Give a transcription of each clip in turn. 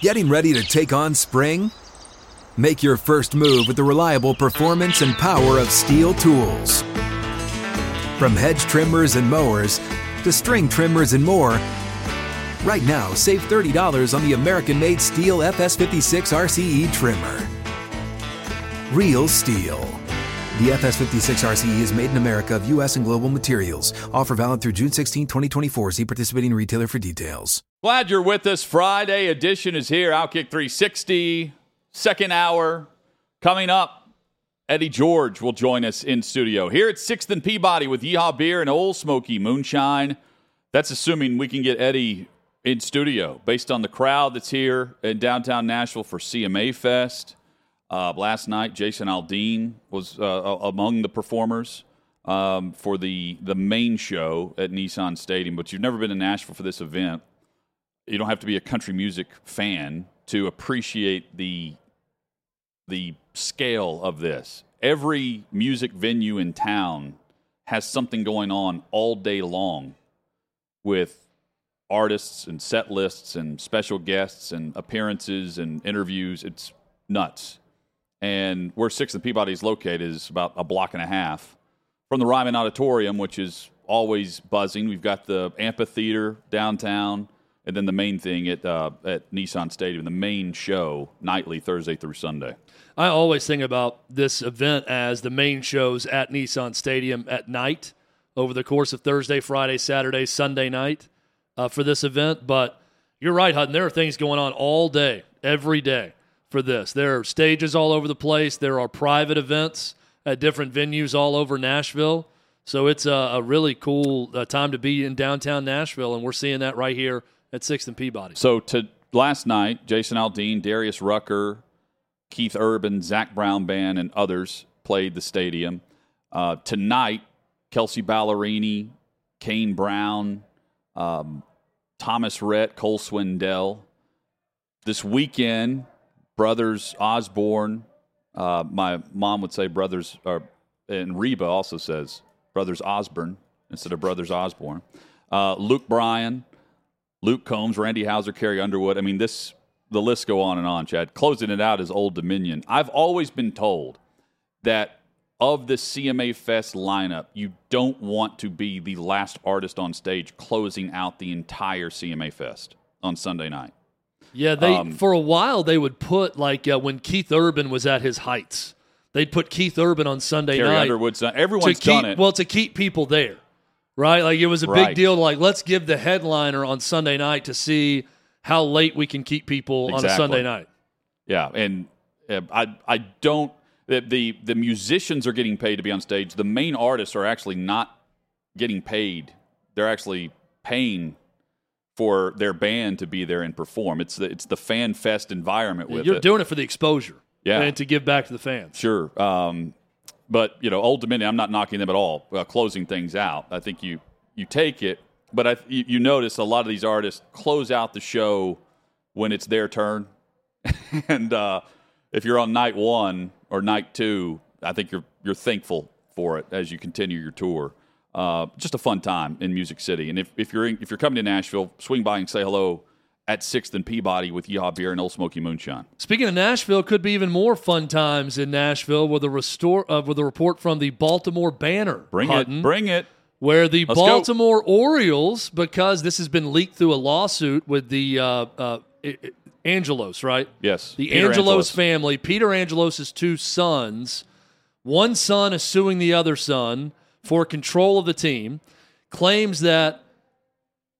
Getting ready to take on spring? Make your first move with the reliable performance and power of STIHL tools. From hedge trimmers and mowers to string trimmers and more, right now save $30 on the American made STIHL FS56 RCE trimmer. Real STIHL. The FS56 RCE is made in America of U.S. and global materials. Offer valid through June 16, 2024. See participating retailer for details. Glad you're with us. Friday edition is here. Outkick 360, second hour coming up. Eddie George will join us in studio here at 6th and Peabody with Yeehaw Beer and Ole Smoky Moonshine. That's assuming we can get Eddie in studio based on the crowd that's here in downtown Nashville for CMA Fest. Uh, last night, Jason Aldean was uh, among the performers um, for the the main show at Nissan Stadium. But you've never been to Nashville for this event. You don't have to be a country music fan to appreciate the the scale of this. Every music venue in town has something going on all day long with artists and set lists and special guests and appearances and interviews. It's nuts. And where Sixth and Peabody is located is about a block and a half from the Ryman Auditorium, which is always buzzing. We've got the amphitheater downtown, and then the main thing at uh, at Nissan Stadium, the main show nightly Thursday through Sunday. I always think about this event as the main shows at Nissan Stadium at night over the course of Thursday, Friday, Saturday, Sunday night uh, for this event. But you're right, Hutton. There are things going on all day, every day for this. There are stages all over the place. There are private events at different venues all over Nashville. So it's a, a really cool uh, time to be in downtown Nashville, and we're seeing that right here at Sixth and Peabody. So to last night, Jason Aldean, Darius Rucker, Keith Urban, Zac Brown Band, and others played the stadium. Uh, tonight, Kelsea Ballerini, Kane Brown, um, Thomas Rhett, Cole Swindell. This weekend, brothers Osborne. Uh, my mom would say brothers, and Reba also says brothers Osborne instead of brothers Osborne. Uh, Luke Bryan, Luke Combs, Randy Houser, Carrie Underwood. I mean, this the list go on and on. Chad closing it out is Old Dominion. I've always been told that of the CMA Fest lineup, you don't want to be the last artist on stage closing out the entire CMA Fest on Sunday night. Yeah, they Um, for a while they would put like uh, when Keith Urban was at his heights, they'd put Keith Urban on Sunday Carrie night. Underwood's to Everyone's keep, done it. Well, to keep people there, right? Like it was a Right. big deal. To like let's give the headliner on Sunday night to see how late we can keep people on a Sunday night. Yeah, and uh, I I don't the, the the musicians are getting paid to be on stage. The main artists are actually not getting paid. They're actually paying for their band to be there and perform. It's the it's the fan fest environment with You're it. doing it for the exposure, Yeah. and to give back to the fans. Sure. Um, but you know, Old Dominion, I'm not knocking them at all. Uh, closing things out, I think you you take it, but I, you, you notice a lot of these artists close out the show when it's their turn, and uh, if you're on night one or night two, I think you're you're thankful for it as you continue your tour. Uh, just a fun time in Music City, and if, if you're in, if you're coming to Nashville, swing by and say hello at Sixth and Peabody with Yeehaw Beer and Ole Smoky Moonshine. Speaking of Nashville, could be even more fun times in Nashville with a restore uh, with a report from the Baltimore Banner. Bring Hutton. it, bring it. where the Let's go. Baltimore Orioles, because this has been leaked through a lawsuit with the uh, uh, Angelos, right? Yes, The Angelos, Angelos. family, Peter Angelos' two sons, one son is suing the other son for control of the team, claims that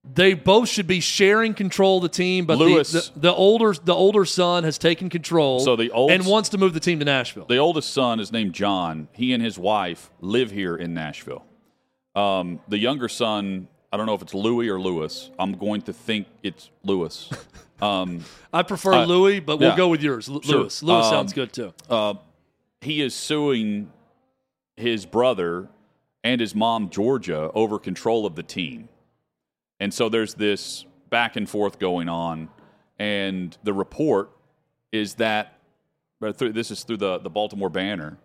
they both should be sharing control of the team, but the, the, the older the older son has taken control So the old- and wants to move the team to Nashville. The oldest son is named John. He and his wife live here in Nashville. Um, the younger son, I don't know if it's Louis or Lewis. I'm going to think it's Lewis. Um, I prefer Uh, Louis, but we'll yeah. go with yours, L- Sure. Lewis. Lewis Um, sounds good too. uh, he is suing his brother and his mom, Georgia, over control of the team. And so there's this back and forth going on. And the report is that, this is through the, the Baltimore Banner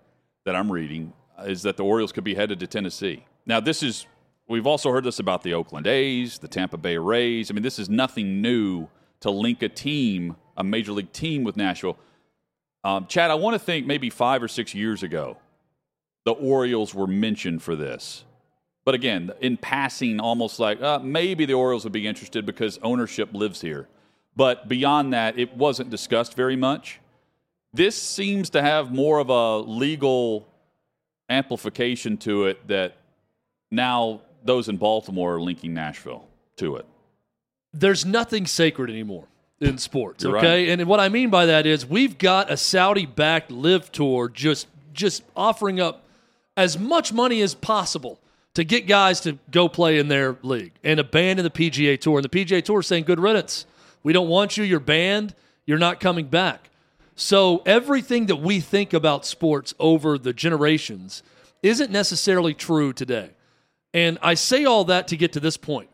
that I'm reading, is that the Orioles could be headed to Tennessee. Now, this is, we've also heard this about the Oakland A's, the Tampa Bay Rays. I mean, this is nothing new to link a team a major league team with Nashville. Um, Chad, I want to think maybe five or six years ago, the Orioles were mentioned for this. But again, in passing, almost like uh, maybe the Orioles would be interested because ownership lives here. But beyond that, it wasn't discussed very much. This seems to have more of a legal amplification to it that now those in Baltimore are linking Nashville to it. There's nothing sacred anymore in sports, You're okay? right. And what I mean by that is we've got a Saudi-backed LIV tour just just offering up as much money as possible to get guys to go play in their league and abandon the PGA Tour. And the PGA Tour is saying, good riddance. We don't want you. You're banned. You're not coming back. So everything that we think about sports over the generations isn't necessarily true today. And I say all that to get to this point.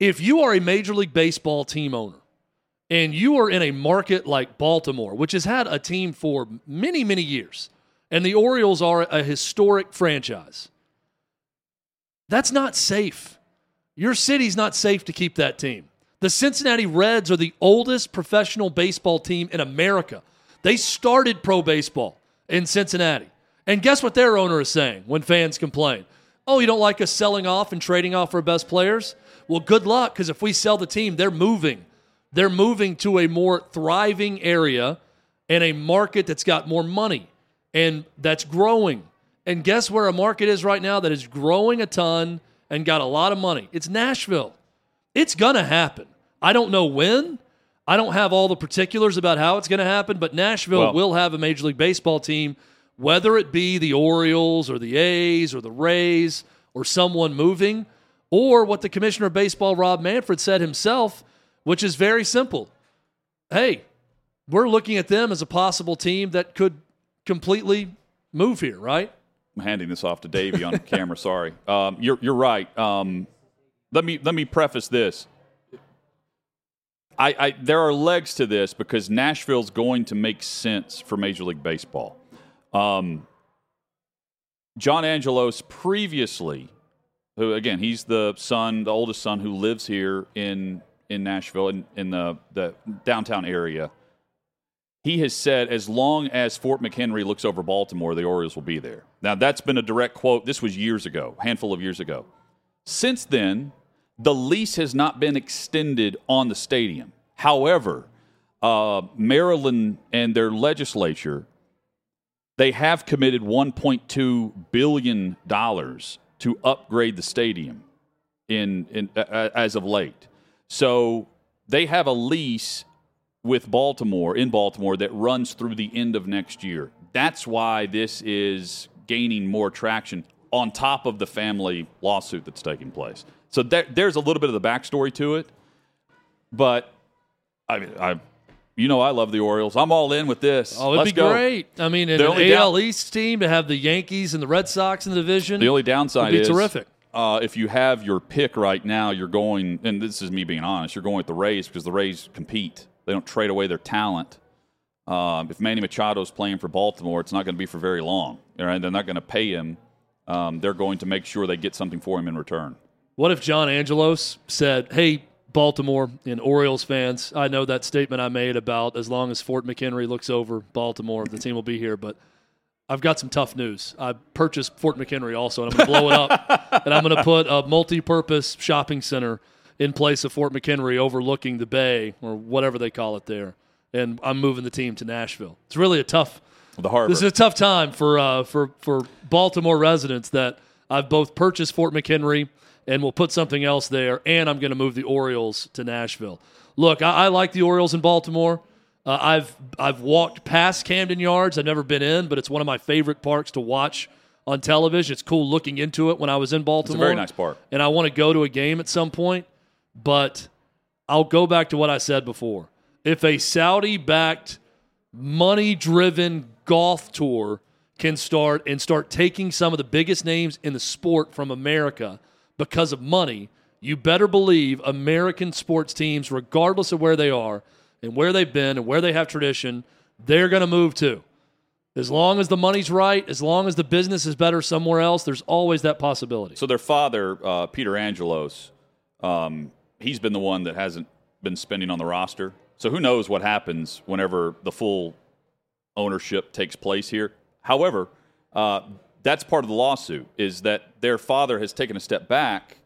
If you are a Major League Baseball team owner and you are in a market like Baltimore, which has had a team for many, many years, and the Orioles are a historic franchise, that's not safe. Your city's not safe to keep that team. The Cincinnati Reds are the oldest professional baseball team in America. They started pro baseball in Cincinnati. And guess what their owner is saying when fans complain? Oh, you don't like us selling off and trading off our best players? Well, good luck because if we sell the team, they're moving. They're moving to a more thriving area and a market that's got more money and that's growing. And guess where a market is right now that is growing a ton and got a lot of money? It's Nashville. It's going to happen. I don't know when. I don't have all the particulars about how it's going to happen, but Nashville Well- will have a Major League Baseball team, whether it be the Orioles or the A's or the Rays or someone moving, or what the Commissioner of Baseball, Rob Manfred, said himself, which is very simple. Hey, we're looking at them as a possible team that could completely move here, right? I'm handing this off to Davey on camera. Sorry, um, you're you're right. Um, let me let me preface this. I, I there are legs to this because Nashville's going to make sense for Major League Baseball. Um, John Angelos previously, who again he's the son, the oldest son who lives here in in Nashville in, in the the downtown area. He has said as long as Fort McHenry looks over Baltimore, the Orioles will be there. Now that's been a direct quote. This was years ago, handful of years ago. Since then, the lease has not been extended on the stadium. However, uh, Maryland and their legislature they have committed 1.2 billion dollars to upgrade the stadium in, in uh, as of late. So they have a lease with Baltimore in Baltimore that runs through the end of next year. That's why this is gaining more traction on top of the family lawsuit that's taking place. So there, there's a little bit of the backstory to it, but I mean, I, you know, I love the Orioles. I'm all in with this. Oh, it'd Let's be go. great. I mean, The an only down- AL East team to have the Yankees and the Red Sox in the division. The only downside Would be is terrific. Uh, if you have your pick right now, you're going, and this is me being honest, you're going with the Rays because the Rays compete. They don't trade away their talent. Um, if Manny Machado is playing for Baltimore, it's not going to be for very long. Right? They're not going to pay him. Um, they're going to make sure they get something for him in return. What if John Angelos said, "Hey, Baltimore and Orioles fans, I know that statement I made about as long as Fort McHenry looks over Baltimore, the team will be here, but I've got some tough news. I purchased Fort McHenry also, and I'm going to blow it up, and I'm going to put a multi-purpose shopping center in place of Fort McHenry, overlooking the bay or whatever they call it there, and I'm moving the team to Nashville. It's really a tough." The harbor. This is a tough time for uh, for for Baltimore residents that I've both purchased Fort McHenry and will put something else there, and I'm going to move the Orioles to Nashville. Look, I, I like the Orioles in Baltimore. Uh, I've I've walked past Camden Yards. I've never been in, but it's one of my favorite parks to watch on television. It's cool looking into it when I was in Baltimore. very nice park. and I want to go to a game at some point. But I'll go back to what I said before. If a Saudi-backed money driven golf tour can start and start taking some of the biggest names in the sport from America because of money, you better believe American sports teams, regardless of where they are and where they've been and where they have tradition, they're going to move to. As long as the money's right, as long as the business is better somewhere else, there's always that possibility. So their father, uh, Peter Angelos, um, he's been the one that hasn't been spending on the roster. So who knows what happens whenever the full ownership takes place here. However, uh, that's part of the lawsuit is that their father has taken a step back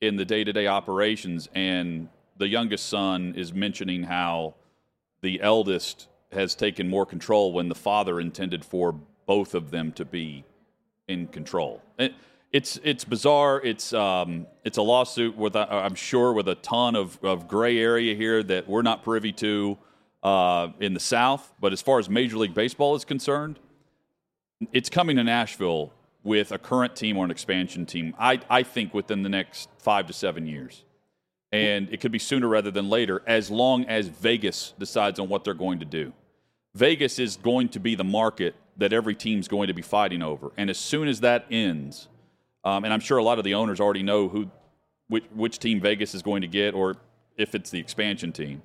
in the day-to-day operations and the youngest son is mentioning how the eldest has taken more control when the father intended for both of them to be in control. It, it's it's bizarre. It's um, it's a lawsuit with uh, I'm sure with a ton of, of gray area here that we're not privy to uh, in the South. But as far as Major League Baseball is concerned, it's coming to Nashville with a current team or an expansion team. I I think within the next five to seven years, and it could be sooner rather than later, as long as Vegas decides on what they're going to do. Vegas is going to be the market that every team's going to be fighting over, and as soon as that ends um, and I'm sure a lot of the owners already know who, which, which team Vegas is going to get, or if it's the expansion team.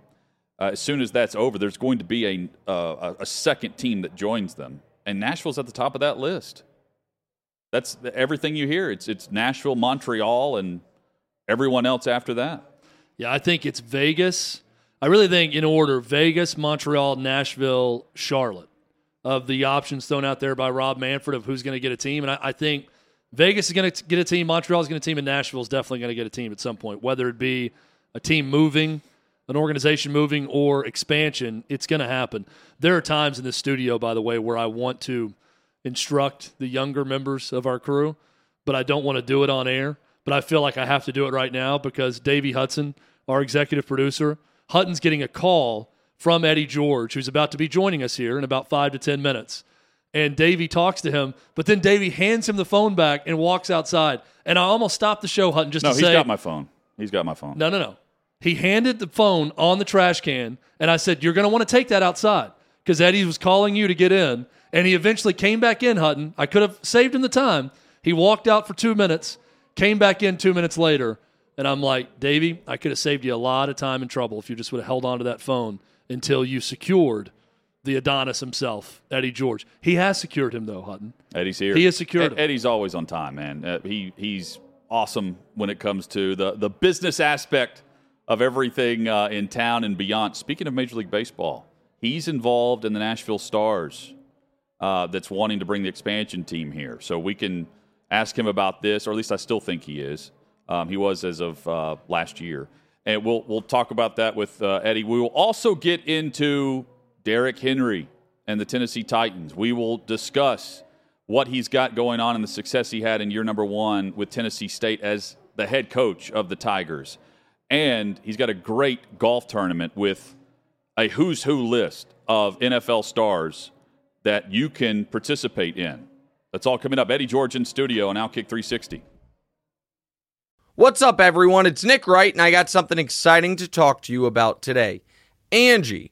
Uh, as soon as that's over, there's going to be a, uh, a second team that joins them, and Nashville's at the top of that list. That's everything you hear. It's it's Nashville, Montreal, and everyone else after that. Yeah, I think it's Vegas. I really think in order: Vegas, Montreal, Nashville, Charlotte. Of the options thrown out there by Rob Manfred of who's going to get a team, and I, I think Vegas is going to get a team. Montreal is going to team, and Nashville is definitely going to get a team at some point. Whether it be a team moving, an organization moving, or expansion, it's going to happen. There are times in the studio, by the way, where I want to instruct the younger members of our crew, but I don't want to do it on air. But I feel like I have to do it right now because Davey Hudson, our executive producer, Hutton's getting a call from Eddie George, who's about to be joining us here in about five to 10 minutes and Davey talks to him, but then Davey hands him the phone back and walks outside. And I almost stopped the show, Hutton, just no, to say. No, he's got my phone. He's got my phone. No, no, no. He handed the phone on the trash can, and I said, You're going to want to take that outside because Eddie was calling you to get in. And he eventually came back in, Hutton. I could have saved him the time. He walked out for two minutes, came back in two minutes later. And I'm like, Davey, I could have saved you a lot of time and trouble if you just would have held on to that phone until you secured the Adonis himself, Eddie George. He has secured him though, Hutton. Eddie's here. He has secured Ed, Eddie's always on time, man. Uh, he he's awesome when it comes to the the business aspect of everything uh, in town and beyond. Speaking of Major League Baseball, he's involved in the Nashville Stars uh, that's wanting to bring the expansion team here. So we can ask him about this, or at least I still think he is. Um, he was as of uh, last year. And we'll, we'll talk about that with uh, Eddie. We will also get into Derrick Henry and the Tennessee Titans. We will discuss what he's got going on and the success he had in year number one with Tennessee State as the head coach of the Tigers. And he's got a great golf tournament with a who's who list of NFL stars that you can participate in. That's all coming up. Eddie George in studio on Outkick 360. What's up, everyone? It's Nick Wright, and I got something exciting to talk to you about today. Angie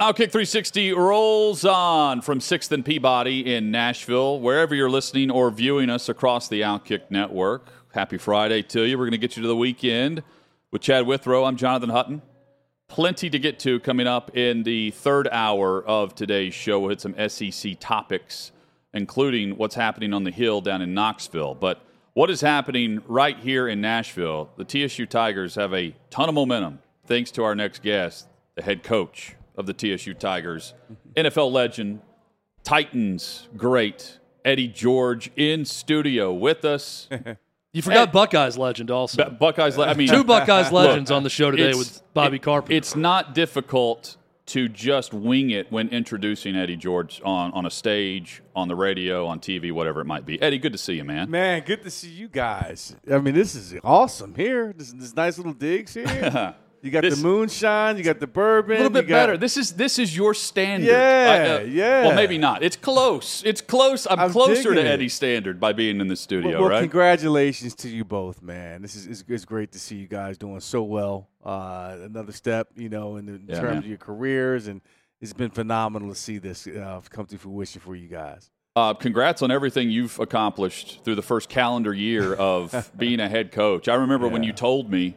Outkick 360 rolls on from 6th and Peabody in Nashville. Wherever you're listening or viewing us across the Outkick network, happy Friday to you. We're going to get you to the weekend with Chad Withrow. I'm Jonathan Hutton. Plenty to get to coming up in the third hour of today's show. We'll hit some SEC topics, including what's happening on the Hill down in Knoxville. But what is happening right here in Nashville? The TSU Tigers have a ton of momentum thanks to our next guest, the head coach of the TSU Tigers, NFL legend, Titans great, Eddie George in studio with us. You forgot Buckeyes legend also. Bu- Buckeyes, le- I mean, Two Buckeyes legends on the show today it's- with Bobby it- Carpenter. It's not difficult to just wing it when introducing Eddie George on, on a stage, on the radio, on TV, whatever it might be. Eddie, good to see you, man. Man, good to see you guys. I mean, this is awesome here. This, this nice little digs here. You got This- the moonshine. You got the bourbon. A little bit better. This is this is your standard. Yeah, I- uh, yeah. Well, maybe not. It's close. It's close. I'm, I'm closer to. Eddie's standard by being in the studio, Well, well, right? congratulations to you both, man. This is it's, it's great to see you guys doing so well. Uh, another step, you know, in, the, in Yeah, terms man. of your careers, and it's been phenomenal to see this uh, come to fruition for you guys. Uh, congrats on everything you've accomplished through the first calendar year of being a head coach. I remember when you told me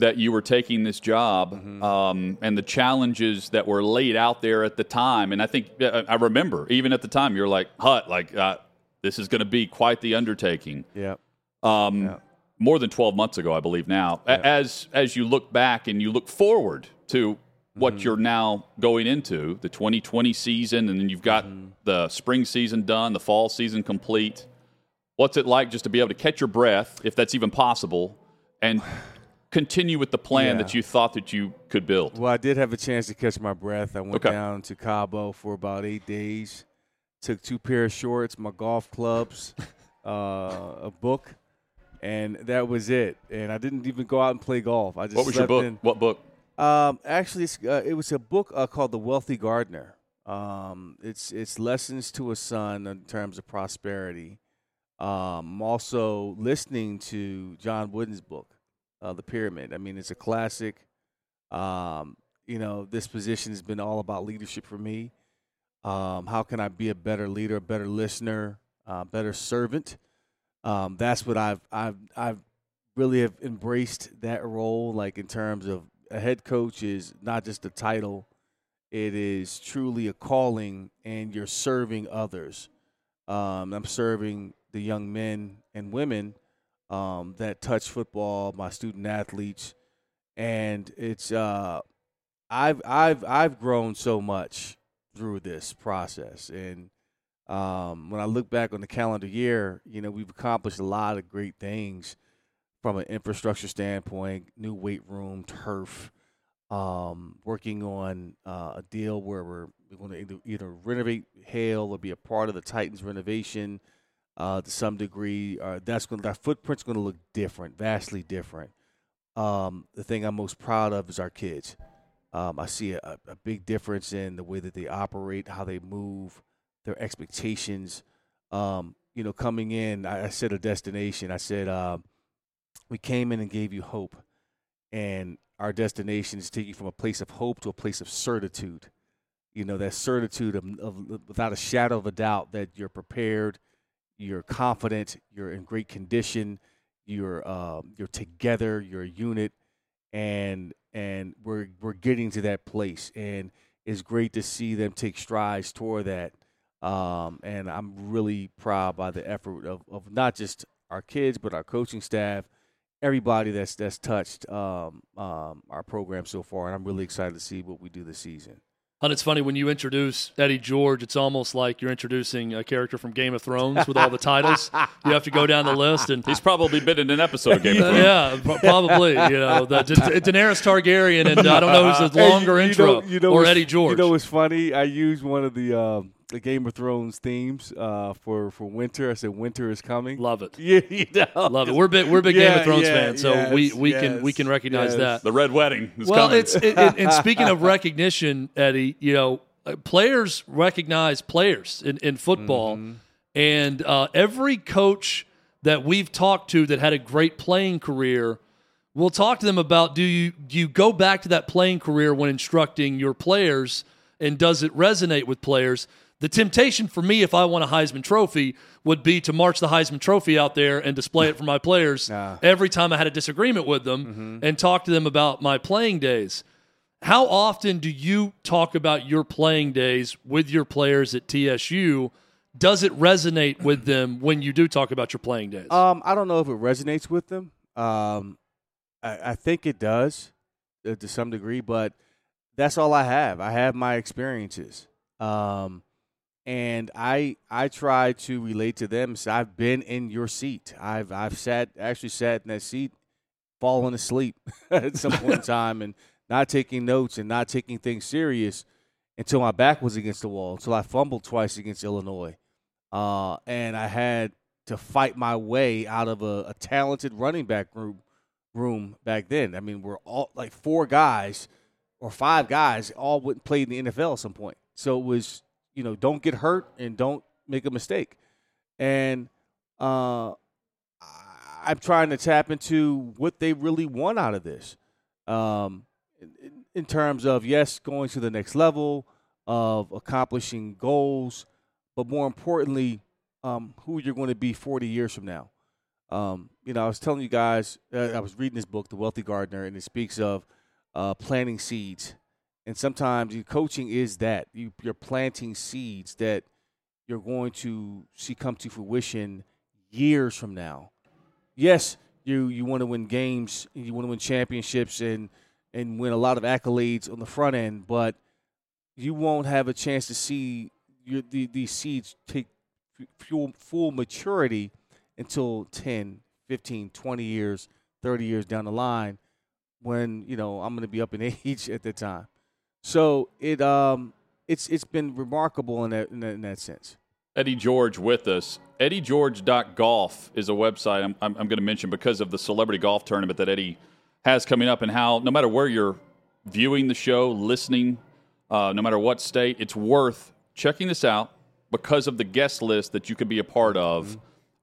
that you were taking this job Mm-hmm. um, and the challenges that were laid out there at the time. And I think uh, I remember even at the time you're like, "Hut, like uh, this is going to be quite the undertaking." Yeah. um, Yeah. more than 12 months ago, I believe now. As as you look back and you look forward to what Mm-hmm. you're now going into, the 2020 season, and then you've got Mm-hmm. the spring season done, the fall season complete. What's it like just to be able to catch your breath, if that's even possible, and continue with the plan Yeah. that you thought that you could build? Well, I did have a chance to catch my breath. I went Okay. down to Cabo for about eight days. Took two pair of shorts, my golf clubs, uh, a book, and that was it. And I didn't even go out and play golf. I just What was your book? in. What book? Um, actually, it's, uh, it was a book uh, called The Wealthy Gardener. Um, it's it's lessons to a son in terms of prosperity. Um, I'm also listening to John Wooden's book, uh, The Pyramid. I mean, it's a classic. Um, you know, this position has been all about leadership for me. Um, how can I be a better leader, a better listener, uh, better servant? Um, that's what I've I've I've really have embraced that role. Like in terms of a head coach is not just a title; it is truly a calling, and you're serving others. Um, I'm serving the young men and women um, that touch football, my student athletes, and it's uh, I've I've I've grown so much through this process, and um, when I look back on the calendar year, you know we've accomplished a lot of great things from an infrastructure standpoint, new weight room, turf, um, working on uh, a deal where we're, we're going to either, either renovate Hale or be a part of the Titans renovation uh, to some degree. Uh, that's going that footprint's going to look different, vastly different. Um, the thing I'm most proud of is our kids. Um, I see a, a big difference in the way that they operate, how they move, their expectations. Um, you know, coming in, I, I said a destination. I said uh, we came in and gave you hope, and our destination is taking you from a place of hope to a place of certitude. You know, that certitude of, of without a shadow of a doubt that you're prepared, you're confident, you're in great condition, you're uh, you're together, you're a unit, and and we're we're getting to that place, and it's great to see them take strides toward that. Um, and I'm really proud by the effort of, of not just our kids, but our coaching staff, everybody that's that's touched um, um, our program so far, and I'm really excited to see what we do this season. And it's funny when you introduce Eddie George, it's almost like you're introducing a character from Game of Thrones with all the titles. You have to go down the list and He's probably been in an episode of Game of Thrones. yeah, probably. You know, the, Da- Daenerys Targaryen, and I don't know who's the Hey, longer you intro know- you know or Eddie George. You know what's funny? I used one of the um, the Game of Thrones themes uh, for for winter. I said winter is coming. Love it. Yeah, you know. Love it. We're big. We're big Game of Thrones yeah, fans, so yes, we, we can we can recognize yes. that. The Red Wedding is Well, coming. it's it, it, and speaking of recognition, Eddie, you know, uh, players recognize players in, in football, Mm-hmm. and uh, every coach that we've talked to that had a great playing career, we'll talk to them about do you do you go back to that playing career when instructing your players, and does it resonate with players? The temptation for me, if I won a Heisman Trophy, would be to march the Heisman Trophy out there and display it for my players Nah. every time I had a disagreement with them and talk to them about my playing days. How often do you talk about your playing days with your players at TSU? does it resonate with them when you do talk about your playing days? Um, I don't know if it resonates with them. Um, I, I think it does uh, to some degree, but that's all I have. I have my experiences, um, and I I try to relate to them. So I've been in your seat. I've I've sat actually sat in that seat, fallen asleep at some point in time, and not taking notes and not taking things serious until my back was against the wall. Until I fumbled twice against Illinois, uh, and I had to fight my way out of a, a talented running back group room back then. I mean, we're all like four guys or five guys all went played in the NFL at some point. So it was, you know, don't get hurt and don't make a mistake. And uh, I'm trying to tap into what they really want out of this, um, in, in terms of yes, going to the next level of accomplishing goals, but more importantly, um, who you're going to be 40 years from now. Um, you know, I was telling you guys, uh, I was reading this book, The Wealthy Gardener, and it speaks of uh, planting seeds. And sometimes coaching is that you, you're planting seeds that you're going to see come to fruition years from now. Yes, you you want to win games, you want to win championships, and and win a lot of accolades on the front end, but you won't have a chance to see your, the, these seeds take full, full maturity until 10, 15, 20 years, 30 years down the line when, you know, I'm going to be up in age at the time. So it um it's it's been remarkable in that in that, in that sense. Eddie George with us. EddieGeorge.golf is a website I'm, I'm, I'm going to mention because of the celebrity golf tournament that Eddie has coming up and how no matter where you're viewing the show, listening, uh, no matter what state, it's worth checking this out because of the guest list that you could be a part of. Mm-hmm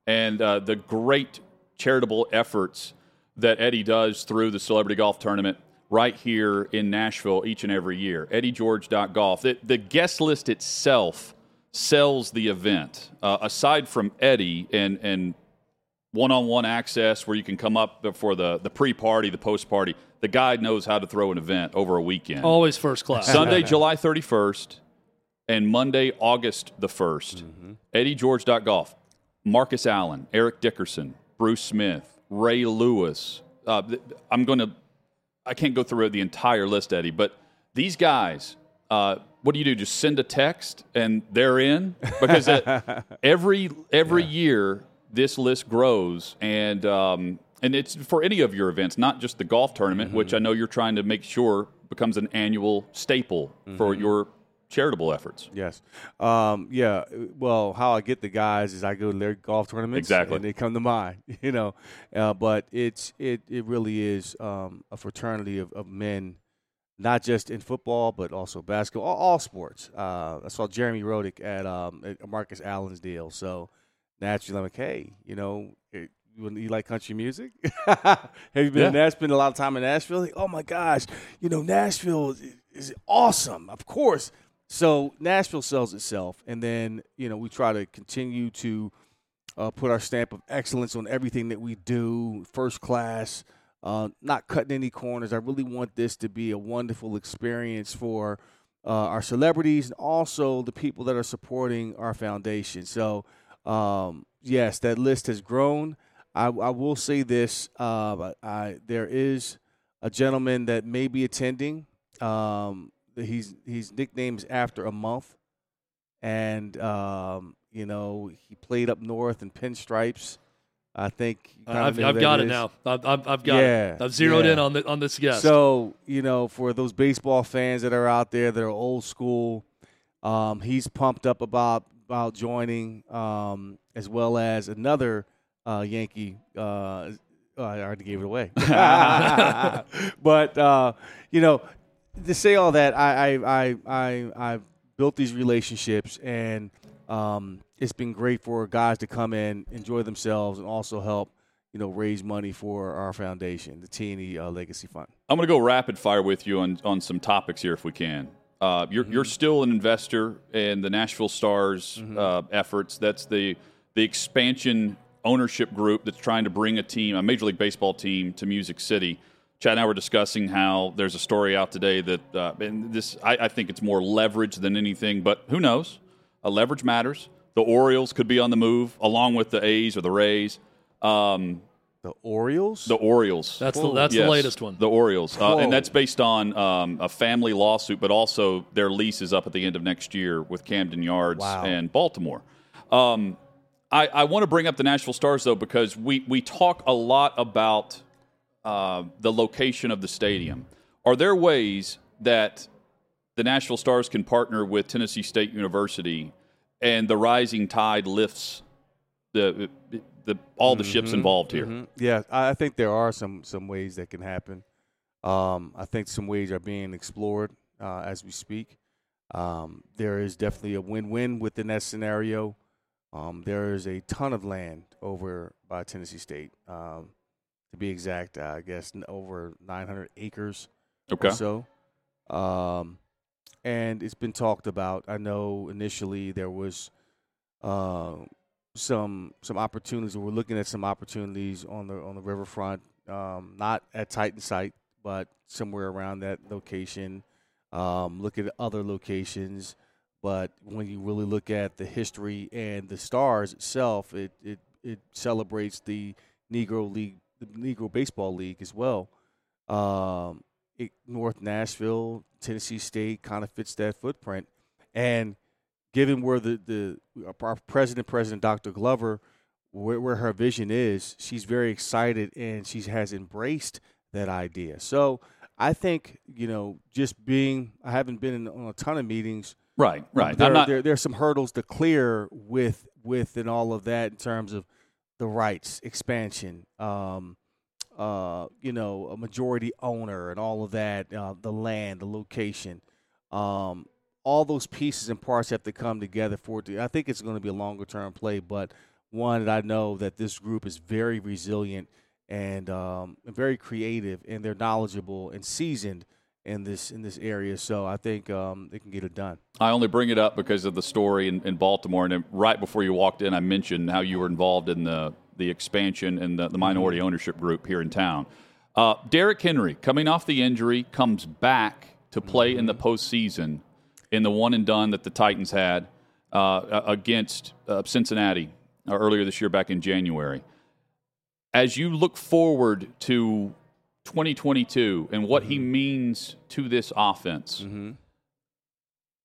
and uh, the great charitable efforts that Eddie does through the Celebrity Golf Tournament right here in Nashville each and every year. EddieGeorge.golf. The, the guest list itself sells the event. Uh, aside from Eddie and, and one-on-one access where you can come up for the, the pre-party, the post-party, the guy knows how to throw an event over a weekend. Always first class. Sunday, July 31st, and Monday, August the 1st. Mm-hmm. EddieGeorge.golf. Marcus Allen, Eric Dickerson, Bruce Smith, Ray Lewis. Uh, I'm going to, I can't go through the entire list, Eddie, but these guys, uh, what do you do? Just send a text and they're in? Because every every yeah. year this list grows, and um, and it's for any of your events, not just the golf tournament, mm-hmm. which I know you're trying to make sure becomes an annual staple mm-hmm. for your charitable efforts. Yes. Um, yeah. Well, how I get the guys is I go to their golf tournaments. Exactly. And they come to mine, you know. Uh, but it's it, it really is um, a fraternity of, of, men, not just in football, but also basketball, all, all sports. Uh, I saw Jeremy Roenick at, um, at Marcus Allen's deal. So naturally, I'm like, hey, you know, it, you like country music? Have you been yeah. in Nashville? Spent a lot of time in Nashville? Like, oh my gosh, you know, Nashville is, is awesome. Of course, so Nashville sells itself, and then you know we try to continue to uh, put our stamp of excellence on everything that we do, first class, uh, not cutting any corners. I really want this to be a wonderful experience for uh, our celebrities and also the people that are supporting our foundation. So um, yes, that list has grown. I, I will say this: uh, I, there is a gentleman that may be attending. Um, he's he's nicknamed after a month, and um, you know he played up north in pinstripes. I think I've, I've got it now. I've, I've got yeah, it. I've zeroed yeah. in on the, on this guest. So you know, for those baseball fans that are out there that are old school, um, he's pumped up about about joining, um, as well as another uh, Yankee. Uh, oh, I already gave it away, but uh, you know, to say all that, I I I I built these relationships, and um, it's been great for guys to come in, enjoy themselves, and also help you know raise money for our foundation, the T&E uh, Legacy Fund. I'm going to go rapid fire with you on on some topics here, if we can. Uh, you're mm-hmm. you're still an investor in the Nashville Stars mm-hmm. uh, efforts. That's the the expansion ownership group that's trying to bring a team, a Major League Baseball team, to Music City. Chad and I were discussing how there's a story out today that, uh, and this, I, I, think it's more leverage than anything, but who knows? A leverage matters. The Orioles could be on the move, along with the A's or the Rays. Um, The Orioles. the Orioles. That's the that's Yes, the latest one. The Orioles, uh, and that's based on um, a family lawsuit, but also their lease is up at the end of next year with Camden Yards Wow. and Baltimore. Um, I, I want to bring up the Nashville Stars though because we we talk a lot about uh, the location of the stadium. Are there ways that the Nashville Stars can partner with Tennessee State University, and the rising tide lifts the the all the ships involved here? Mhm. Yeah, I I think there are some some ways that can happen. Um, I think some ways are being explored uh, as we speak. Um, there is definitely a win-win within that scenario. Um, there is a ton of land over by Tennessee State. Um, to be exact, uh, I guess over 900 acres Okay. or so. Um, and it's been talked about. I know initially there was uh, some some opportunities. We're looking at some opportunities on the on the riverfront, um, not at Titan site, but somewhere around that location. Um, look at other locations, but when you really look at the history and the stars itself, it it, it celebrates the Negro League, the Negro Baseball League as well. Um, it, North Nashville, Tennessee State kind of fits that footprint, and given where the the our president, President Dr. Glover, where, where her vision is, she's very excited and she has embraced that idea. So I think you know, just being I haven't been in, on a ton of meetings. Right, right. There, I'm not. there, there's some hurdles to clear with with and all of that in terms of the rights expansion. Um, uh, you know, a majority owner and all of that, uh, the land, the location, um, all those pieces and parts have to come together for it. To, I think it's going to be a longer term play, but one that I know that this group is very resilient and um, and very creative, and they're knowledgeable and seasoned in this in this area. So I think um, they can get it done. I only bring it up because of the story in, in Baltimore. And right before you walked in, I mentioned how you were involved in the, the expansion and the, the minority ownership group here in town. Uh, Derrick Henry, coming off the injury, comes back to play in the postseason in the one and done that the Titans had uh, against uh, Cincinnati uh, earlier this year, back in January. As you look forward to 2022 and what he mm-hmm. means to this offense, mm-hmm.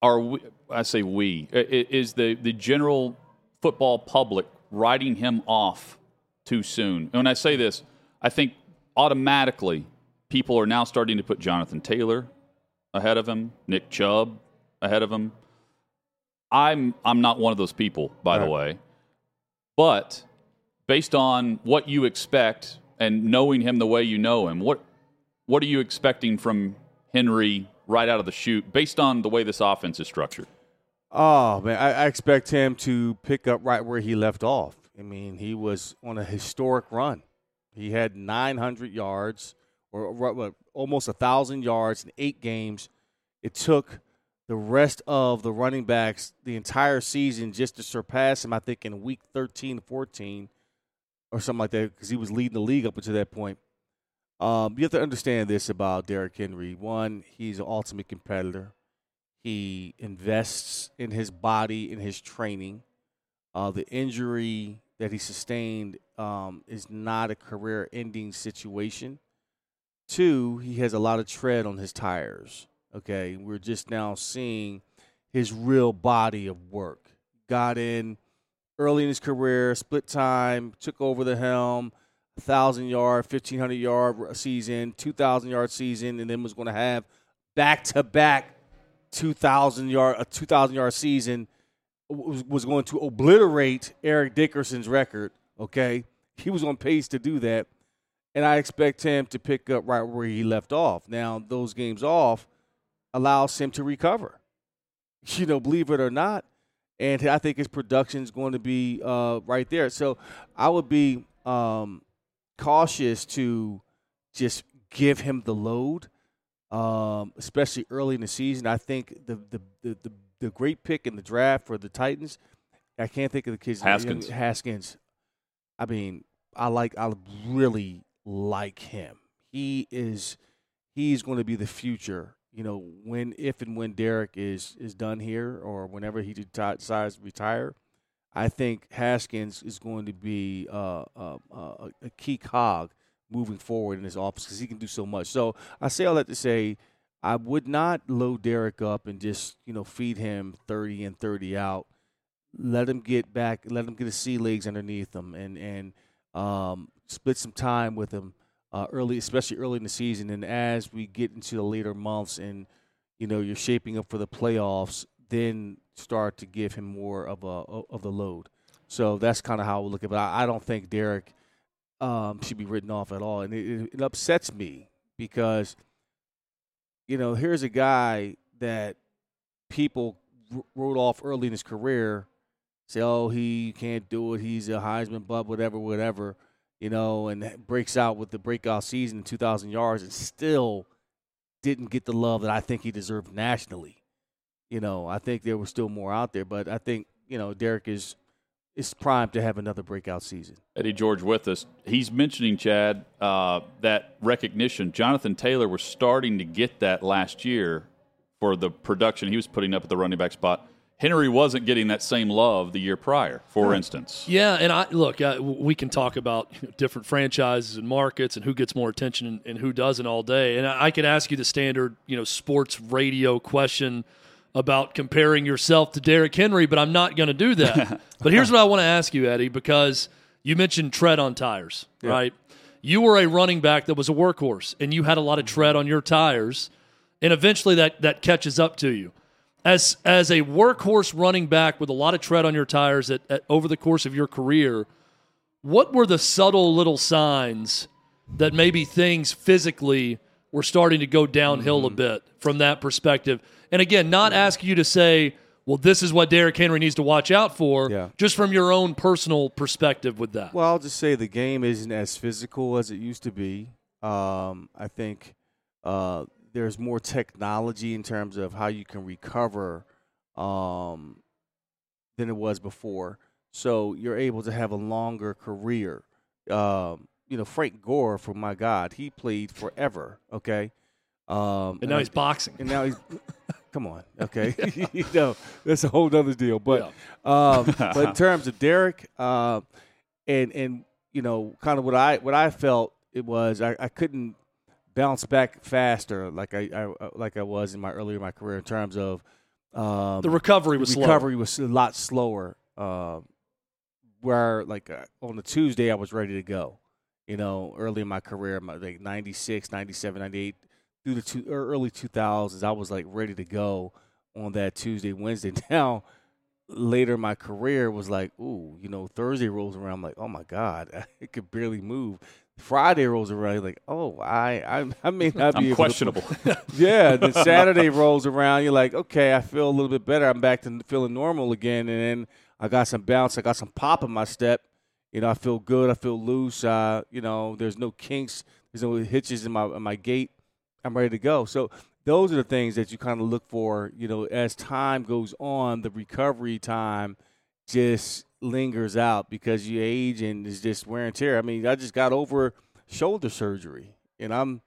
are we, I say we is the the general football public writing him off too soon? And when I say this, I think automatically people are now starting to put Jonathan Taylor ahead of him, Nick Chubb ahead of him. I'm I'm not one of those people, by the way. But based on what you expect and knowing him the way you know him, what what are you expecting from Henry right out of the chute based on the way this offense is structured? Oh man, I, I expect him to pick up right where he left off. I mean, he was on a historic run. He had 900 yards, or, almost a thousand yards in eight games. It took the rest of the running backs the entire season just to surpass him. I think in week 13, 14, or something like that, because he was leading the league up until that point. Um, you have to understand this about Derrick Henry. One, he's an ultimate competitor. He invests in his body, in his training. Uh, the injury that he sustained um, is not a career ending situation. Two, he has a lot of tread on his tires. Okay. We're just now seeing his real body of work. Got in early in his career, split time, took over the helm, 1,000 yard, 1,500 yard season, 2,000 yard season, and then was going to have back to back 2,000 yard a 2,000 yard season was, was going to obliterate Eric Dickerson's record. Okay, he was on pace to do that, and I expect him to pick up right where he left off. Now those games off allows him to recover. You know, believe it or not, and I think his production is going to be uh, right there. So I would be um, cautious to just give him the load um, especially early in the season. I think the the, the the the great pick in the draft for the Titans. I can't think of the kids. Haskins. Haskins. I mean, I like. I really like him. He is. He's going to be the future. You know, when if and when Derrick is is done here, or whenever he decides to retire, I think Haskins is going to be uh, uh, uh, a key cog moving forward in his office because he can do so much. So I say all that to say I would not load Derrick up and just you know feed him thirty and thirty out. Let him get back. Let him get his sea legs underneath him, and and um, split some time with him uh, early, especially early in the season. And as we get into the later months, and you know you're shaping up for the playoffs, then start to give him more of a of the load. So that's kind of how we look at it. But I, I don't think Derrick um, should be written off at all, and it, it upsets me because you know, here's a guy that people wrote off early in his career, say, oh, he can't do it. He's a Heisman bub, whatever, whatever, you know, and breaks out with the breakout season, 2,000 yards, and still didn't get the love that I think he deserved nationally. You know, I think there was still more out there, but I think, you know, Derrick is is primed to have another breakout season. Eddie George with us. He's mentioning, Chad, uh, that recognition. Jonathan Taylor was starting to get that last year for the production he was putting up at the running back spot. Henry wasn't getting that same love the year prior, for right. instance. Yeah, and I look, uh, we can talk about different franchises and markets and who gets more attention and, and who doesn't all day. And I, I could ask you the standard, you know, sports radio question – about comparing yourself to Derrick Henry, but I'm not going to do that. but here's what I want to ask you, Eddie, because you mentioned tread on tires, yeah. right? You were a running back that was a workhorse, and you had a lot of tread on your tires, and eventually that that catches up to you. As as a workhorse running back with a lot of tread on your tires at, at over the course of your career, what were the subtle little signs that maybe things physically were starting to go downhill mm-hmm. a bit from that perspective? And again, not ask you to say, well, this is what Derrick Henry needs to watch out for, yeah. just from your own personal perspective with that. Well, I'll just say the game isn't as physical as it used to be. Um, I think uh, there's more technology in terms of how you can recover um, than it was before. So you're able to have a longer career. Um, you know, Frank Gore, for my God, he played forever. Okay. Um, and now and he's boxing. And now he's Come on, okay, you know that's a whole other deal. But yeah. um, but in terms of Derrick, uh, and and you know, kind of what I what I felt it was I, I couldn't bounce back faster like I, I, uh, like I was in my earlier in my career in terms of um, the recovery was recovery slower. was a lot slower. Uh, where like uh, on the Tuesday I was ready to go. You know, early in my career, my, like 96, 97, 98, through the two, early 2000s, I was like ready to go on that Tuesday, Wednesday. Now, later in my career was like, ooh, you know, Thursday rolls around, I'm like, oh my God, I could barely move. Friday rolls around, you're like, oh, I, I, I may not be questionable. yeah. Then Saturday rolls around, you're like, okay, I feel a little bit better. I'm back to feeling normal again, and then I got some bounce, I got some pop in my step. You know, I feel good, I feel loose. Uh, you know, there's no kinks, there's no hitches in my in my gait. I'm ready to go. So those are the things that you kind of look for. You know, as time goes on, the recovery time just lingers out because you age and it's just wear and tear. I mean, I just got over shoulder surgery, and I'm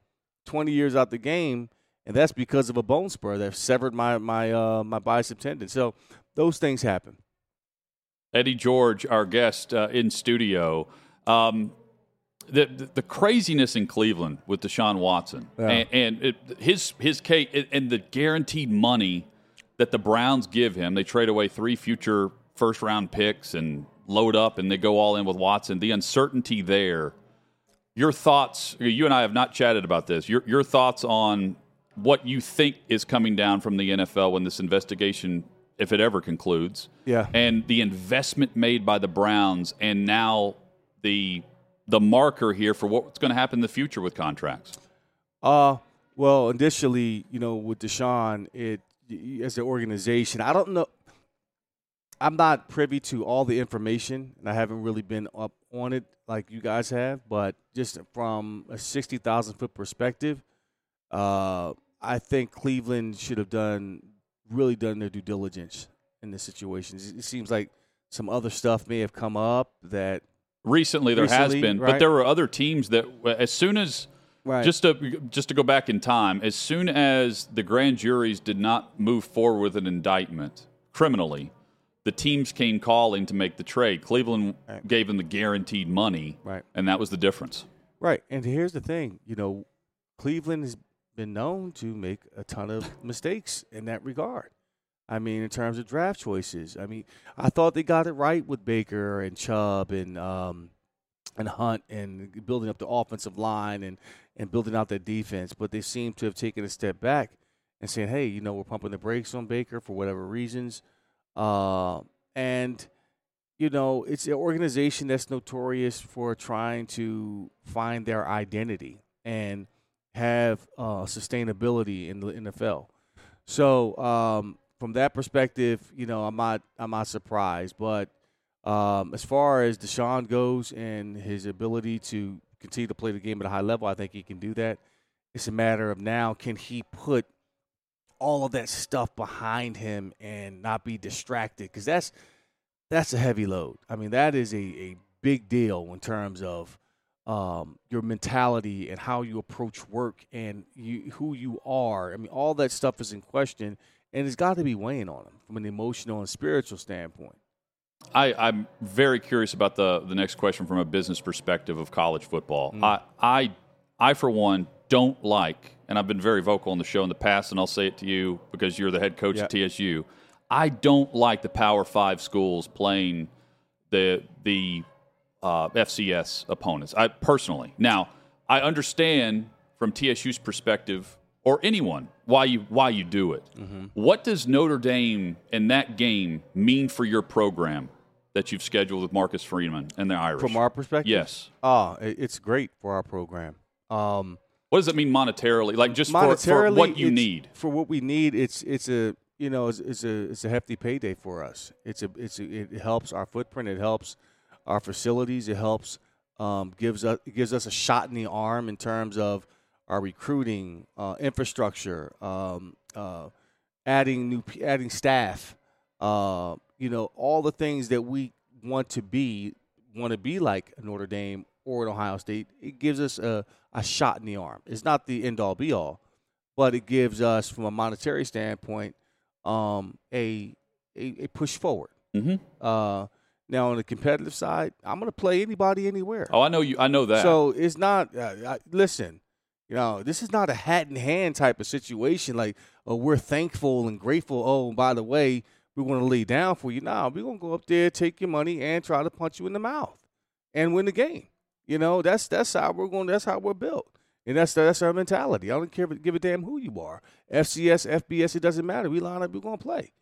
20 years out the game, and that's because of a bone spur that severed my my uh, my bicep tendon. So those things happen. Eddie George, our guest uh, in studio. Um, the, the, craziness in Cleveland with Deshaun Watson yeah. and, and it, his his cake and the guaranteed money that the Browns give him. They trade away three future first round picks and load up and they go all in with Watson. The uncertainty there. Your thoughts? You and I have not chatted about this. Your your thoughts on what you think is coming down from the NFL when this investigation, if it ever concludes, yeah, and the investment made by the Browns, and now the the marker here for what's going to happen in the future with contracts? Uh, well, initially, you know, with Deshaun, it as an organization, I don't know. I'm not privy to all the information, and I haven't really been up on it like you guys have. But just from a sixty thousand foot perspective, uh, I think Cleveland should have done really done their due diligence in this situation. It seems like some other stuff may have come up that Recently, there Recently, has been, right? but there were other teams that, as soon as right. just to just to go back in time, as soon as the grand juries did not move forward with an indictment criminally, the teams came calling to make the trade. Cleveland Right. gave them the guaranteed money, Right. and that was the difference. Right. And here's the thing, you know, Cleveland has been known to make a ton of mistakes in that regard. I mean, in terms of draft choices. I mean, I thought they got it right with Baker and Chubb and um and Hunt and building up the offensive line and and building out that defense, but they seem to have taken a step back and saying, "Hey, you know, we're pumping the brakes on Baker for whatever reasons." Uh, and you know, it's an organization that's notorious for trying to find their identity and have uh, sustainability in the NFL. So, um, from that perspective, you know, I'm not I'm not surprised. But um, as far as Deshaun goes and his ability to continue to play the game at a high level, I think he can do that. It's a matter of now can he put all of that stuff behind him and not be distracted because that's that's a heavy load. I mean, that is a, a big deal in terms of um, your mentality and how you approach work and you, who you are. I mean, all that stuff is in question, and it's got to be weighing on him from an emotional and spiritual standpoint. I, I'm very curious about the the next question from a business perspective of college football. I, I, I for one don't like, and I've been very vocal on the show in the past, and I'll say it to you because you're the head coach at TSU. I don't like the Power Five schools playing the the uh, FCS opponents. I personally now I understand from TSU's perspective or anyone why you why you do it. What does Notre Dame in that game mean for your program that you've scheduled with Marcus Freeman and the Irish? From our perspective, yes. ah, it- it's great for our program. Um, What does it mean monetarily? Like just for, for what you need. for what we need. It's it's a you know it's, it's a it's a hefty payday for us. It's a it's a, it helps our footprint. It helps our facilities. It helps um, gives us gives us a shot in the arm in terms of our recruiting uh, infrastructure, um, uh, adding new adding staff. Uh, you know all the things that we want to be want to be like Notre Dame or at Ohio State. It gives us a a shot in the arm. It's not the end all be all but it gives us, from a monetary standpoint, um, a, a a push forward. hmm Uh, now, on the competitive side, I'm going to play anybody anywhere. Oh, I know you. I know that. So it's not. Uh, I, listen, you know, this is not a hat in hand type of situation. Like, oh, we're thankful and grateful. Oh, by the way, we want to lay down for you. Now we're going to go up there, take your money, and try to punch you in the mouth and win the game. You know, that's that's how we're going. That's how we're built. And that's that's our mentality. I don't care give a damn who you are. FCS, FBS, it doesn't matter. We line up, we're gonna play.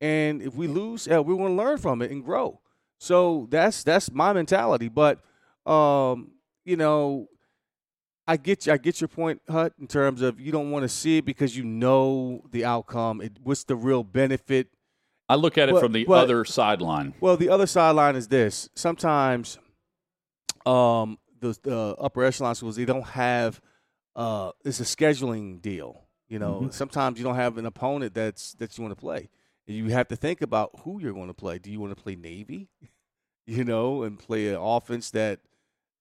And if we lose, uh, we're gonna learn from it and grow. So that's that's my mentality. But um, you know, I get you, I get your point, Hut, in terms of you don't want to see it because you know the outcome. It, what's the real benefit? I look at it but- from the but- other sideline. Well, the other sideline is this. Sometimes, um, the, the upper echelon schools they don't have. Uh, it's a scheduling deal. You know, sometimes you don't have an opponent that's that you want to play. You have to think about who you're going to play. Do you want to play Navy? You know, and play an offense that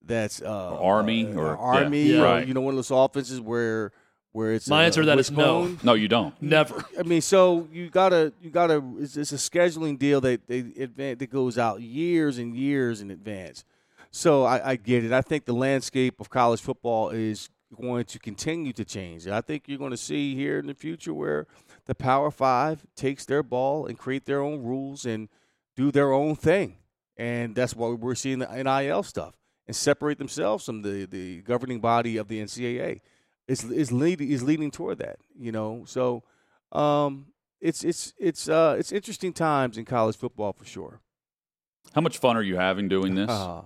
that's uh, Or Army, uh, or- Army, yeah, or right. you know, one of those offenses where where it's My a answer to that is no. No, you don't. Never. I mean, so you gotta, you gotta. It's, it's a scheduling deal that they advan that goes out years and years in advance. So I, I get it. I think the landscape of college football is going to continue to change. I think you're going to see here in the future where the Power Five takes their ball and create their own rules and do their own thing, and that's why we're seeing the NIL stuff and separate themselves from the the governing body of the NCAA. It's is leading is leading toward that, you know. So um, it's it's it's uh, it's interesting times in college football for sure. How much fun are you having doing this? Uh,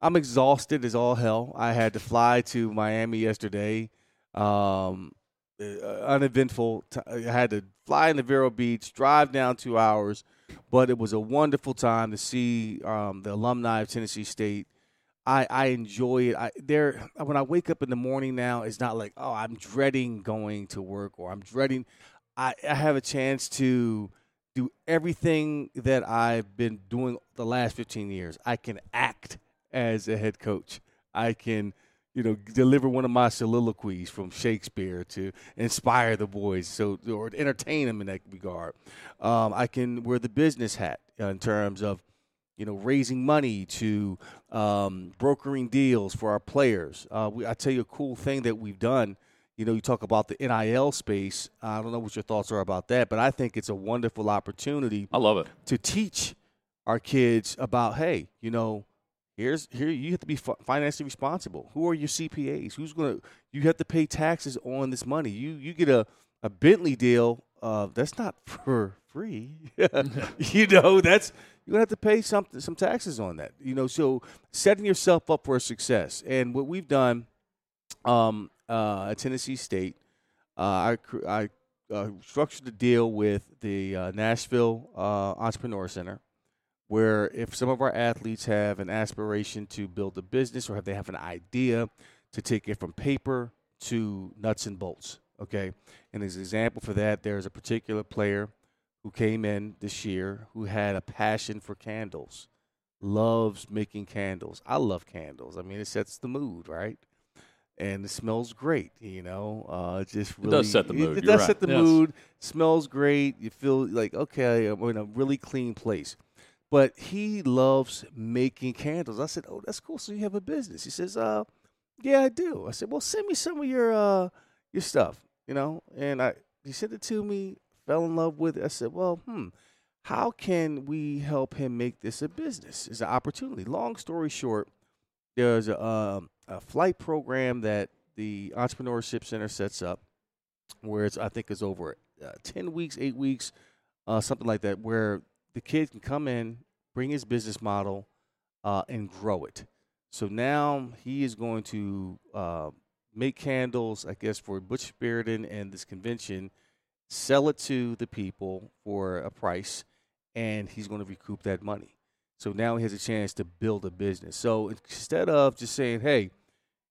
I'm exhausted as all hell. I had to fly to Miami yesterday. Um, uh, uneventful. T- I had to fly into Vero Beach, drive down two hours, but it was a wonderful time to see um, the alumni of Tennessee State. I, I enjoy it. I there when I wake up in the morning now, it's not like oh I'm dreading going to work or I'm dreading. I, I have a chance to do everything that I've been doing the last 15 years. I can act as a head coach. I can, you know, deliver one of my soliloquies from Shakespeare to inspire the boys, so or entertain them in that regard. Um, I can wear the business hat in terms of, you know, raising money to um, brokering deals for our players. Uh, we, I tell you a cool thing that we've done. You know, you talk about the NIL space. I don't know what your thoughts are about that, but I think it's a wonderful opportunity I love it. to teach our kids about, hey, you know here's here you have to be financially responsible. Who are your CPAs? Who's gonna? You have to pay taxes on this money. You you get a a Bentley deal. Uh, that's not for free. you know that's you're gonna have to pay some some taxes on that. You know, so setting yourself up for success. And what we've done um, uh, at Tennessee State, uh, I I uh, structured a deal with the uh, Nashville uh, Entrepreneur Center where if some of our athletes have an aspiration to build a business or if they have an idea to take it from paper to nuts and bolts. Okay. And as an example for that, there's a particular player who came in this year who had a passion for candles, loves making candles. I love candles. I mean, it sets the mood, right? And it smells great, you know. Uh, just really, it does set the mood. It, You're does right. set the Yes. mood. Smells great. You feel like okay, I'm in a really clean place but he loves making candles. I said, "Oh, that's cool. So you have a business?" He says, "Uh, yeah, I do." I said, "Well, send me some of your uh your stuff, you know." And I he sent it to me. Fell in love with it. I said, "Well, hmm, how can we help him make this a business? It's an opportunity." Long story short, there's a um, a flight program that the Entrepreneurship Center sets up, where it's I think it's over uh, ten weeks, eight weeks, uh, something like that, where the kid can come in, bring his business model, uh, and grow it. So now he is going to uh, make candles, I guess, for Butch Spirited and this convention, sell it to the people for a price, and he's going to recoup that money. So now he has a chance to build a business. So instead of just saying, hey,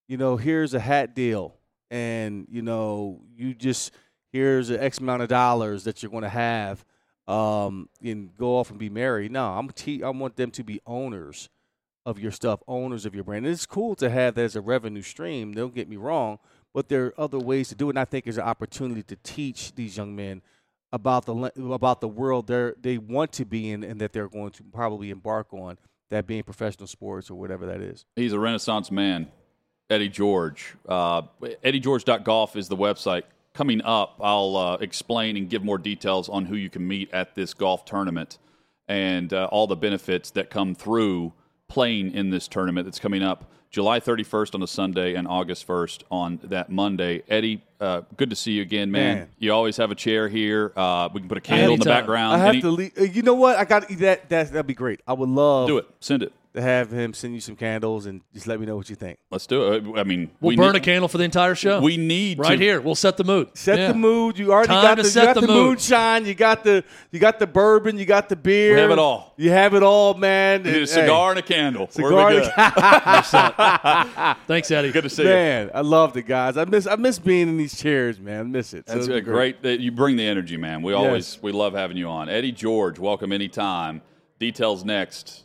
you know, here's a hat deal, and, you know, you just, here's an X amount of dollars that you're going to have um, and go off and be married. No, I'm te- I want them to be owners of your stuff, owners of your brand. And it's cool to have that as a revenue stream. Don't get me wrong, but there are other ways to do it. And I think there's an opportunity to teach these young men about the about the world they they want to be in and that they're going to probably embark on. That being professional sports or whatever that is. He's a renaissance man, Eddie George. Uh, EddieGeorge.golf is the website. Coming up, I'll uh, explain and give more details on who you can meet at this golf tournament and uh, all the benefits that come through playing in this tournament that's coming up July 31st on a Sunday and August 1st on that Monday. Eddie, uh, good to see you again, man. Man. You always have a chair here. Uh, we can put a candle in the Anytime. background. I have Any- to leave. uh, You know what? I got that. That that'd be great. I would love do it. Send it. To have him send you some candles and just let me know what you think. Let's do it. Uh, I mean, We'll we burn need, a candle for the entire show. We need right to, here. We'll set the mood. Set Yeah. the mood. You already Time got to the, set you got the the, mood. moonshine. You got the you got the bourbon. You got the beer. We have it all. You have it all, man. We need a Hey, cigar and a candle. cigar. We and good? a- Thanks, Eddie. Good to see you. man, I love it, guys. I miss I miss being in these chairs, man. I miss it. That's it'd a be great. that You bring the energy, man. We Yes. always we love having you on. Eddie George, welcome anytime. Details next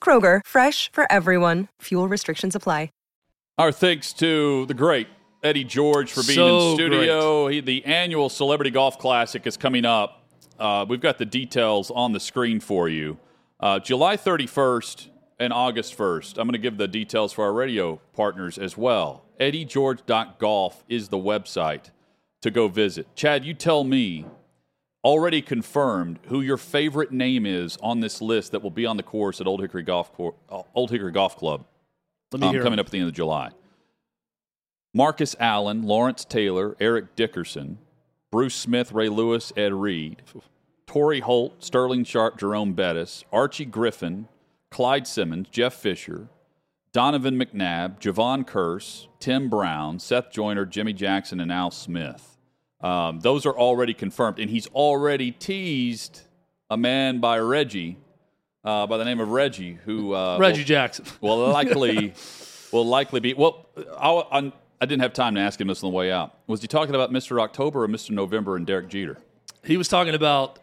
Kroger, fresh for everyone. Fuel restrictions apply. Our thanks to the great Eddie George for being So in studio. He, the annual Celebrity Golf Classic is coming up. Uh, we've got the details on the screen for you. Uh, July 31st and August 1st. I'm going to give the details for our radio partners as well. EddieGeorge.golf is the website to go visit. Chad, you tell me, already confirmed, who your favorite name is on this list that will be on the course at Old Hickory Golf, Cour- uh, Old Hickory Golf Club Let me um, hear coming up at the end of July. Marcus Allen, Lawrence Taylor, Eric Dickerson, Bruce Smith, Ray Lewis, Ed Reed, Torry Holt, Sterling Sharpe, Jerome Bettis, Archie Griffin, Clyde Simmons, Jeff Fisher, Donovan McNabb, Jevon Kearse, Tim Brown, Seth Joyner, Jimmy Jackson, and Al Smith. Um, those are already confirmed, and he's already teased a man by Reggie, uh, by the name of Reggie, who uh, Reggie will, Jackson. will likely will likely be. Well, I, I, I didn't have time to ask him this on the way out. Was he talking about Mr. October or Mr. November and Derek Jeter? He was talking about,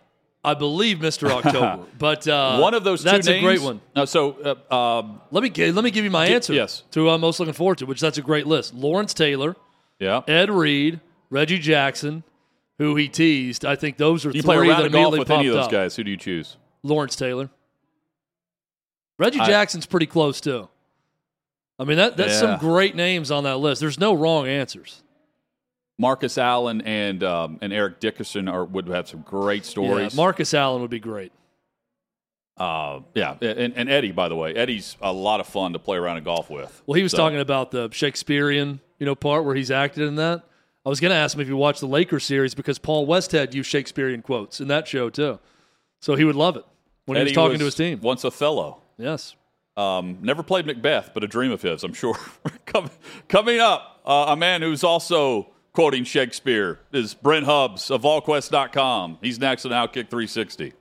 I believe, Mr. October, but uh, One of those two That's names. a great one. No, so uh, um, Let me gi- let me give you my answer. yes. to who I'm most looking forward to, which that's a great list. Lawrence Taylor, yeah, Ed Reed, Reggie Jackson, who he teased. I think those are you three play that immediately with any of those up. guys. Who do you choose? Lawrence Taylor. Reggie I- Jackson's pretty close too. I mean that that's Yeah. some great names on that list. There's no wrong answers. Marcus Allen and um, and Eric Dickerson are would have some great stories. Yeah, Marcus Allen would be great. uh, yeah, and, and Eddie, by the way, Eddie's a lot of fun to play around and golf with. Well, he was So- talking about the Shakespearean, you know, part where he's acted in that. I was going to ask him if he watched the Lakers series because Paul Westhead used Shakespearean quotes in that show too, so he would love it when he was talking to his team. Once Othello. Yes. Um, never played Macbeth, but a dream of his, I'm sure. coming, coming up, uh, a man who's also quoting Shakespeare is Brent Hubbs of VolQuest.com. He's next on Outkick 360.